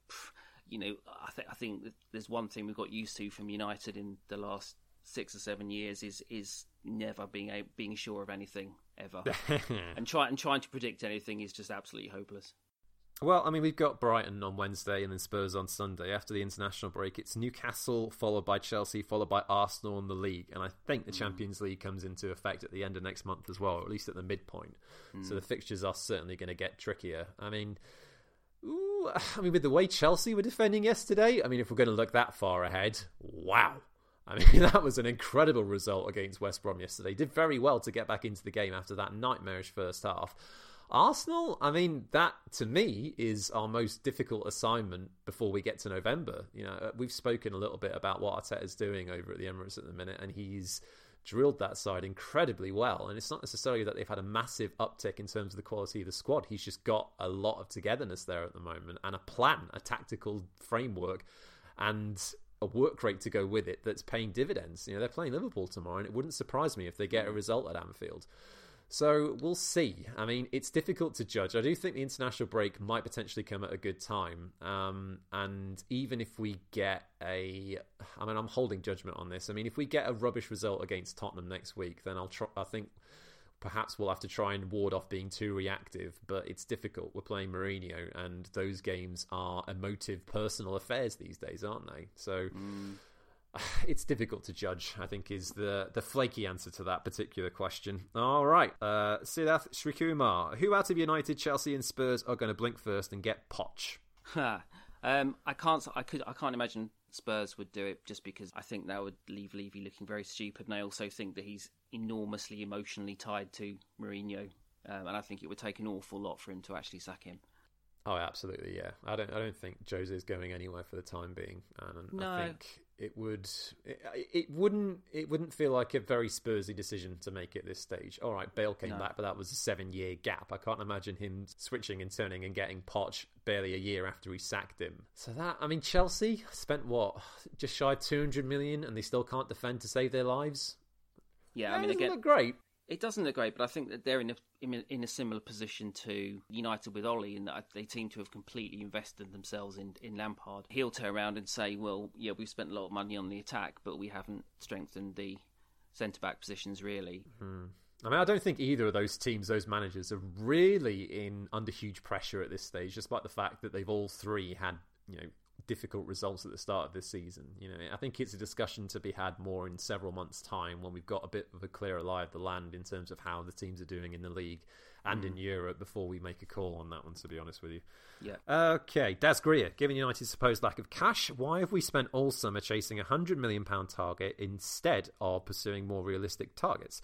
B: you know, I think I think there's one thing we've got used to from United in the last six or seven years is is never being a, being sure of anything ever, and try and trying to predict anything is just absolutely hopeless.
A: Well, I mean, we've got Brighton on Wednesday and then Spurs on Sunday. After the international break, it's Newcastle, followed by Chelsea, followed by Arsenal in the league. And I think the mm. Champions League comes into effect at the end of next month as well, or at least at the midpoint. Mm. So the fixtures are certainly going to get trickier. I mean, ooh, I mean, with the way Chelsea were defending yesterday, I mean, if we're going to look that far ahead, wow. I mean, that was an incredible result against West Brom yesterday. Did very well to get back into the game after that nightmarish first half. Arsenal, I mean, that to me is our most difficult assignment before we get to November. You know, uh, we've spoken a little bit about what Arteta's doing over at the Emirates at the minute, and he's drilled that side incredibly well. And it's not necessarily that they've had a massive uptick in terms of the quality of the squad. He's just got a lot of togetherness there at the moment and a plan, a tactical framework, and a work rate to go with it that's paying dividends. You know, they're playing Liverpool tomorrow, and it wouldn't surprise me if they get a result at Anfield. So we'll see. I mean, it's difficult to judge. I do think the international break might potentially come at a good time. Um, and even if we get a, I mean, I'm holding judgment on this. I mean, if we get a rubbish result against Tottenham next week, then I'll try. I think perhaps we'll have to try and ward off being too reactive. But it's difficult. We're playing Mourinho, and those games are emotive, personal affairs these days, aren't they? So. Mm it's difficult to judge. I think is the the flaky answer to that particular question. All right, uh, Siddharth Srikumar, who out of United, Chelsea, and Spurs are going to blink first and get Poch?
B: um, I can't. I could. I can't imagine Spurs would do it just because I think that would leave Levy looking very stupid, and I also think that he's enormously emotionally tied to Mourinho, um, and I think it would take an awful lot for him to actually sack him.
A: Oh, absolutely, yeah. I don't. I don't think Jose is going anywhere for the time being, and no. I think it would it, it, wouldn't it wouldn't feel like a very Spursy decision to make at this stage. All right, Bale came no. back, but that was a seven year gap. I can't imagine him switching and turning and getting Poch barely a year after he sacked him. So that I mean, Chelsea spent what just shy two hundred million, and they still can't defend to save their lives.
B: Yeah, I mean,
A: again, great.
B: It doesn't look great, but I think that they're in a in a similar position to United with Ollie, in that they seem to have completely invested themselves in in Lampard. He'll turn around and say, "Well, yeah, we've spent a lot of money on the attack, but we haven't strengthened the centre back positions really."
A: Mm-hmm. I mean, I don't think either of those teams, those managers, are really in under huge pressure at this stage, despite the fact that they've all three had you know difficult results at the start of this season. You know, I think it's a discussion to be had more in several months' time when we've got a bit of a clearer lie of the land in terms of how the teams are doing in the league and mm. in Europe before we make a call on that one. To be honest with you,
B: yeah.
A: Okay, Daz Greer, given United's supposed lack of cash, why have we spent all summer chasing a hundred million pound target instead of pursuing more realistic targets?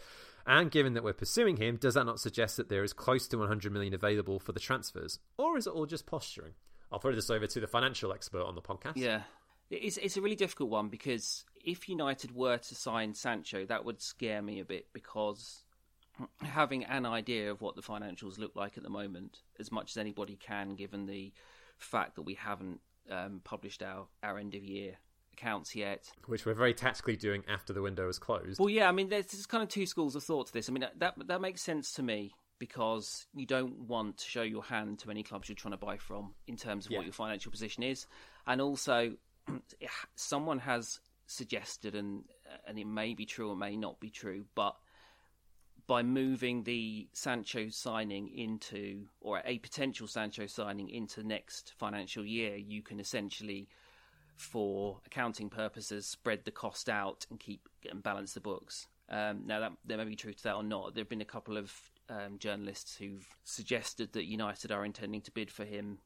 A: And given that we're pursuing him, does that not suggest that there is close to 100 million available for the transfers, or is it all just posturing? I'll throw this over to the financial expert on the podcast.
B: Yeah. It's, it's a really difficult one because if United were to sign Sancho, that would scare me a bit because having an idea of what the financials look like at the moment, as much as anybody can, given the fact that we haven't um, published our, our end of year accounts yet.
A: Which we're very tactically doing after the window is closed.
B: Well, yeah, I mean, there's, there's kind of two schools of thought to this. I mean, that that makes sense to me because you don't want to show your hand to any clubs you're trying to buy from in terms of yeah. what your financial position is, and also someone has suggested, and and it may be true or may not be true, but by moving the Sancho signing into, or a potential Sancho signing into next financial year, you can essentially, for accounting purposes, spread the cost out and keep and balance the books. Um, now, that there may be truth to that or not. There have been a couple of um, journalists who've suggested that United are intending to bid for him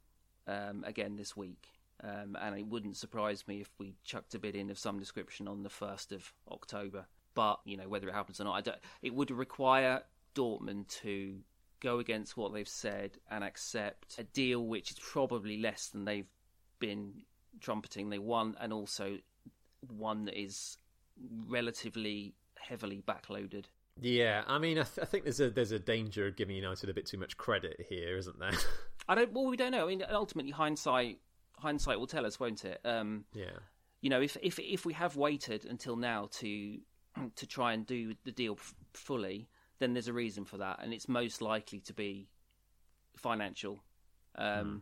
B: um, again this week. Um, and it wouldn't surprise me if we chucked a bid in of some description on the 1st of October. But, you know, whether it happens or not, it would require Dortmund to go against what they've said and accept a deal which is probably less than they've been trumpeting they want, and also one that is relatively heavily backloaded.
A: Yeah, I mean, I, th- I, think there's a there's a danger of giving United a bit too much credit here, isn't there?
B: I don't. Well, we don't know. I mean, ultimately, hindsight hindsight will tell us, won't it?
A: Um, yeah.
B: You know, if if if we have waited until now to to try and do the deal f- fully, then there's a reason for that, and it's most likely to be financial, um, mm.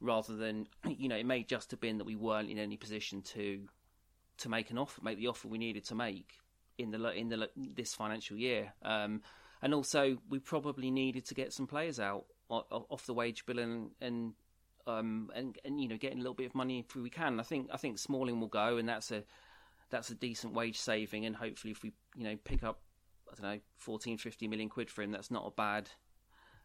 B: rather than you know, it may just have been that we weren't in any position to to make an offer, make the offer we needed to make in the in the this financial year. Um, and also, we probably needed to get some players out off the wage bill and and um, and, and you know getting a little bit of money if we can. I think I think Smalling will go, and that's a that's a decent wage saving. And hopefully, if we you know pick up I don't know 14, 15 million quid for him, that's not a bad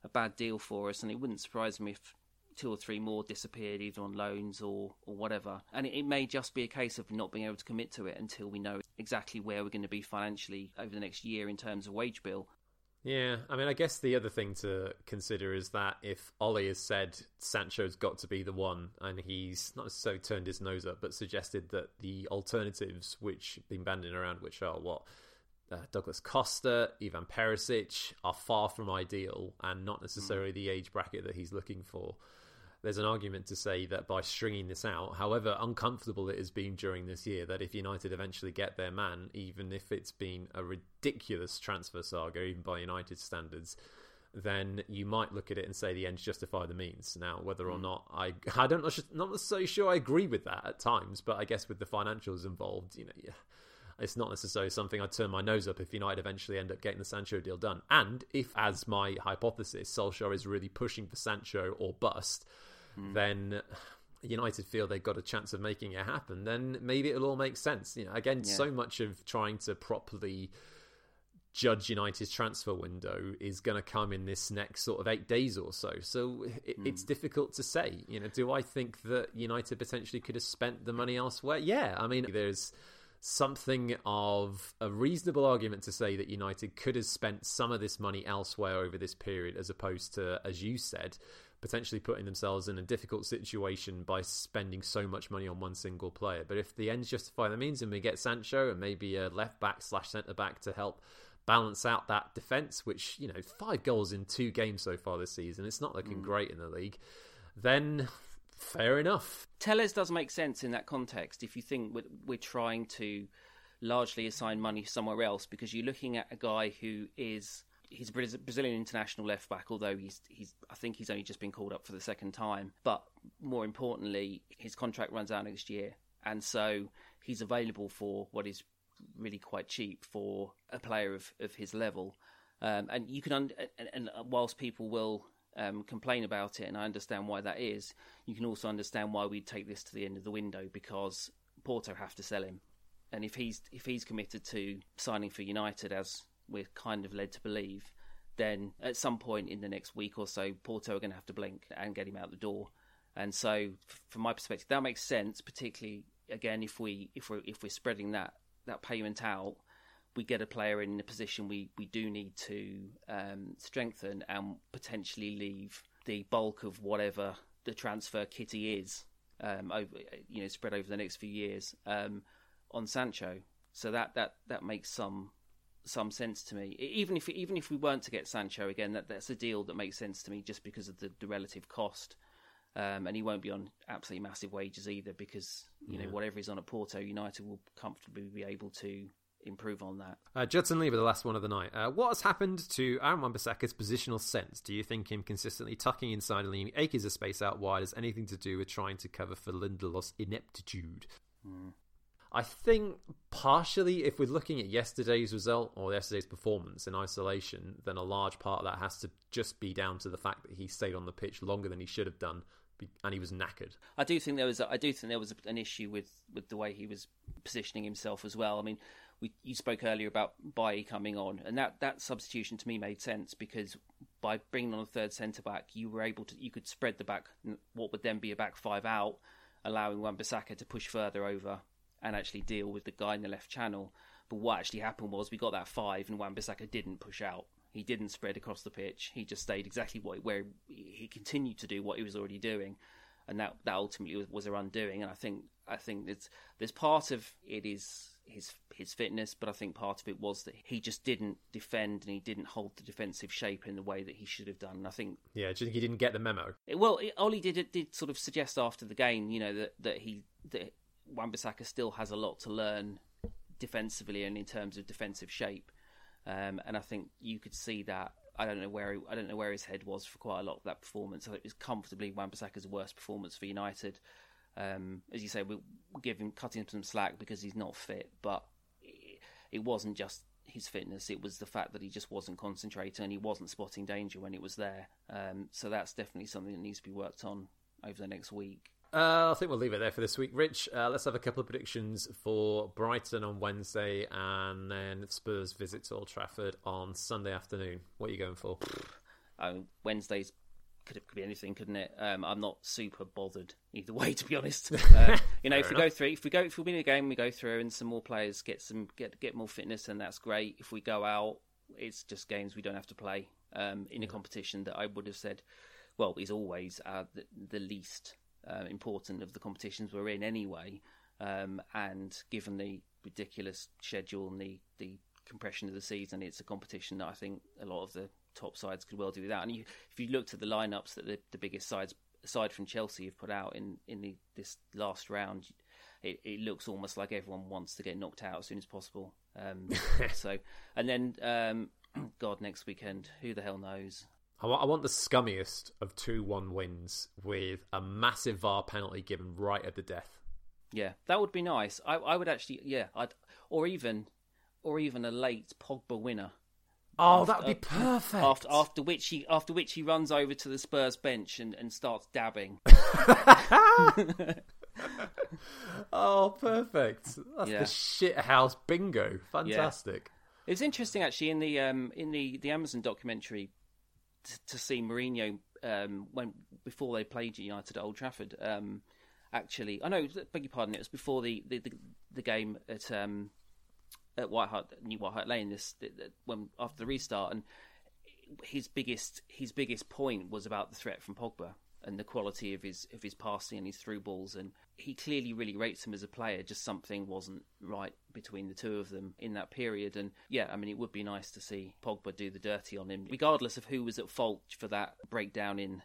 B: a bad deal for us. And it wouldn't surprise me if two or three more disappeared either on loans or, or whatever. And it, it, may just be a case of not being able to commit to it until we know exactly where we're going to be financially over the next year in terms of wage bill.
A: Yeah, I mean, I guess the other thing to consider is that if Ollie has said Sancho's got to be the one, and he's not necessarily turned his nose up, but suggested that the alternatives which have been banding around, which are what uh, Douglas Costa, Ivan Perisic are far from ideal and not necessarily mm. the age bracket that he's looking for. There's an argument to say that by stringing this out, however uncomfortable it has been during this year, that if United eventually get their man, even if it's been a ridiculous transfer saga, even by United standards, then you might look at it and say the ends justify the means. Now, whether or mm. not I, I don't not necessarily sure I agree with that at times, but I guess with the financials involved, you know, yeah, it's not necessarily something I'd turn my nose up if United eventually end up getting the Sancho deal done. And if, as my hypothesis, Solskjaer is really pushing for Sancho or bust, mm. then United feel they've got a chance of making it happen. Then maybe it'll all make sense. You know, again, yeah. so much of trying to properly judge United's transfer window is going to come in this next sort of eight days or so. So it, mm. it's difficult to say. You know, do I think that United potentially could have spent the money elsewhere? Yeah, I mean, there's something of a reasonable argument to say that United could have spent some of this money elsewhere over this period, as opposed to, as you said, potentially putting themselves in a difficult situation by spending so much money on one single player. But if the ends justify the means and we get Sancho and maybe a left back slash centre back to help balance out that defence, which, you know, five goals in two games so far this season, it's not looking mm. great in the league, then fair enough.
B: Telles does make sense in that context if you think we're, we're trying to largely assign money somewhere else because you're looking at a guy who is he's a Brazilian international left back, although he's he's I think he's only just been called up for the second time. But more importantly, his contract runs out next year, and so he's available for what is really quite cheap for a player of, of his level. Um, and you can, un- and, and, whilst people will um, complain about it, and I understand why that is, you can also understand why we take this to the end of the window because Porto have to sell him, and if he's if he's committed to signing for United, as we're kind of led to believe, then at some point in the next week or so, Porto are going to have to blink and get him out the door. And so, from my perspective, that makes sense, particularly again if we if we if we're spreading that that payment out, we get a player in a position we, we do need to um, strengthen and potentially leave the bulk of whatever the transfer kitty is um, over you know spread over the next few years um, on Sancho. So that, that that makes some some sense to me. Even if even if we weren't to get Sancho again, that that's a deal that makes sense to me just because of the, the relative cost. Um, and he won't be on absolutely massive wages either because you yeah. know whatever he's on at Porto, United will comfortably be able to improve on that.
A: Uh, Judson Lee with the last one of the night. Uh, what has happened to Aaron Wan-Bissaka's positional sense? Do you think him consistently tucking inside and leaving acres of space out wide has anything to do with trying to cover for Lindelof's ineptitude? Mm. I think partially, if we're looking at yesterday's result or yesterday's performance in isolation, then a large part of that has to just be down to the fact that he stayed on the pitch longer than he should have done and he was knackered.
B: I do think there was a, I do think there was an issue with, with the way he was positioning himself as well. I mean, we you spoke earlier about Bailly coming on, and that, that substitution to me made sense because by bringing on a third centre back, you were able to you could spread the back what would then be a back five out, allowing Wan-Bissaka to push further over and actually deal with the guy in the left channel. But what actually happened was we got that five, and Wan-Bissaka didn't push out. He didn't spread across the pitch. He just stayed exactly what where he continued to do what he was already doing, and that that ultimately was, was undoing. And I think I think it's there's part of it is his his fitness, but I think part of it was that he just didn't defend and he didn't hold the defensive shape in the way that he should have done. And I think
A: yeah, do you think he didn't get the memo?
B: It, well, it, Ollie did did sort of suggest after the game, you know, that that he that Wan-Bissaka still has a lot to learn defensively and in terms of defensive shape. Um, and I think you could see that. I don't know where he, I don't know where his head was for quite a lot of that performance. I think it was comfortably Wan-Bissaka's worst performance for United. Um, as you say, we give him cutting him some slack because he's not fit, but it, it wasn't just his fitness; it was the fact that he just wasn't concentrating and he wasn't spotting danger when it was there. Um, so that's definitely something that needs to be worked on over the next week.
A: Uh, I think we'll leave it there for this week. Rich, uh, let's have a couple of predictions for Brighton on Wednesday and then Spurs visit to Old Trafford on Sunday afternoon. What are you going for?
B: Um, Wednesday's could, could be anything, couldn't it? Um, I'm not super bothered either way, to be honest. Uh, you know, if we enough. go through, if we go, if we win a game, we go through, and some more players get some get get more fitness, and that's great. If we go out, it's just games we don't have to play um, in a competition that I would have said, well, is always uh, the, the least uh, important of the competitions we're in anyway. Um, and given the ridiculous schedule and the, the compression of the season. It's a competition that I think a lot of the top sides could well do without. And you, if you looked at the lineups that the, the biggest sides, aside from Chelsea, have put out in in the, this last round, it, it, looks almost like everyone wants to get knocked out as soon as possible. Um, so, and then, um, God, next weekend, who the hell knows?
A: I want, I want the scummiest of 2 1 wins with a massive VAR penalty given right at the death.
B: Yeah, that would be nice. I, I would actually, yeah, I'd, or even, or even a late Pogba winner.
A: Oh, that would be perfect.
B: After, after which he after which he runs over to the Spurs bench and, and starts dabbing.
A: oh, perfect! That's yeah. the shit house bingo. Fantastic.
B: Yeah. It was interesting actually in the um, in the, the Amazon documentary to see Mourinho um, when before they played United at Old Trafford. Um, actually, I know, beg your pardon, it was before the the, the, the game at um, at White Hart, New White Hart Lane. This when after the restart, and his biggest his biggest point was about the threat from Pogba and the quality of his of his passing and his through balls. And he clearly really rates him as a player just something wasn't right between the two of them in that period. And yeah I mean it would be nice to see Pogba do the dirty on him regardless of who was at fault for that breakdown in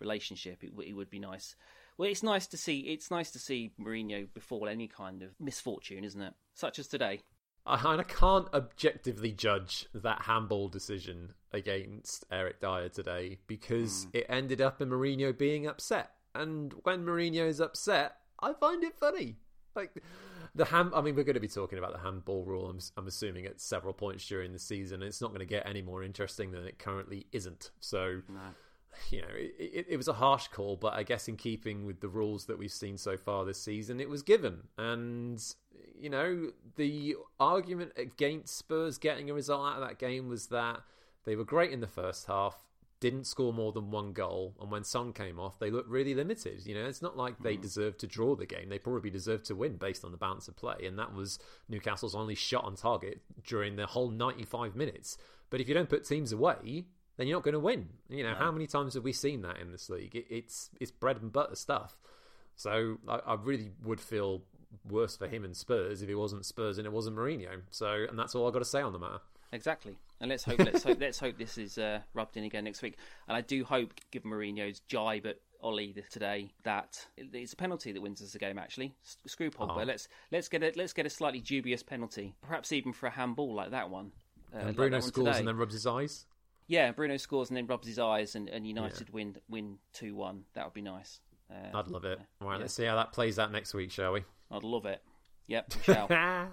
B: relationship. It, it would be nice. Well it's nice to see it's nice to see Mourinho befall any kind of misfortune isn't it? Such as today
A: I kind of can't objectively judge that handball decision against Eric Dier today because mm. it ended up in Mourinho being upset. And when Mourinho is upset, I find it funny. Like the hand, I mean, we're going to be talking about the handball rule. I'm, I'm assuming at several points during the season. It's not going to get any more interesting than it currently isn't. So. No you know, it, it, it, was a harsh call, but I guess in keeping with the rules that we've seen so far this season, it was given. And, you know, the argument against Spurs getting a result out of that game was that they were great in the first half, didn't score more than one goal, and when Son came off, they looked really limited. You know, it's not like they mm. deserved to draw the game; they probably deserved to win based on the balance of play, and that was Newcastle's only shot on target during the whole 95 minutes. But if you don't put teams away, then you're not going to win. You know, no. how many times have we seen that in this league? It, it's it's bread and butter stuff. So I, I, really would feel worse for him and Spurs if it wasn't Spurs and it wasn't Mourinho. So, and that's all I've got to say on the matter.
B: Exactly, and let's hope let's hope let's hope this is uh, rubbed in again next week. And I do hope, given Mourinho's jibe at Ollie today, that it's a penalty that wins us the game. Actually, screw Pogba. Oh. Let's let's get a let's get a slightly dubious penalty, perhaps even for a handball like that one.
A: Uh, and Bruno like scores today. and then rubs his eyes.
B: Yeah, Bruno scores and then rubs his eyes, and, and United yeah. win win two one. That would be nice.
A: Uh, I'd love it. All right, yeah. let's see how that plays out next week, shall we?
B: I'd love it. Yep, shall.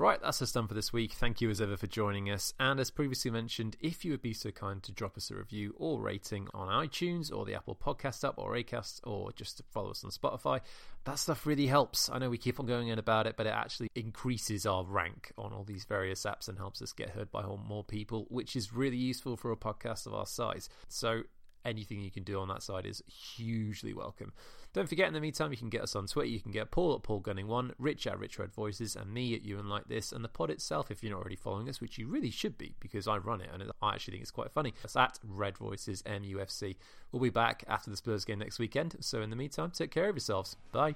A: Right, that's us done for this week. Thank you as ever for joining us. And as previously mentioned, if you would be so kind to drop us a review or rating on iTunes or the Apple Podcast app or Acast or just to follow us on Spotify, that stuff really helps. I know we keep on going in about it, but it actually increases our rank on all these various apps and helps us get heard by more people, which is really useful for a podcast of our size. So anything you can do on that side is hugely welcome. Don't forget, in the meantime, you can get us on Twitter. You can get Paul at Paul Gunning1, Rich at Rich Red Voices, and me at You and Like This, and the pod itself, if you're not already following us, which you really should be because I run it and I actually think it's quite funny. It's at Red Voices MUFC. We'll be back after the Spurs game next weekend. So, in the meantime, take care of yourselves. Bye.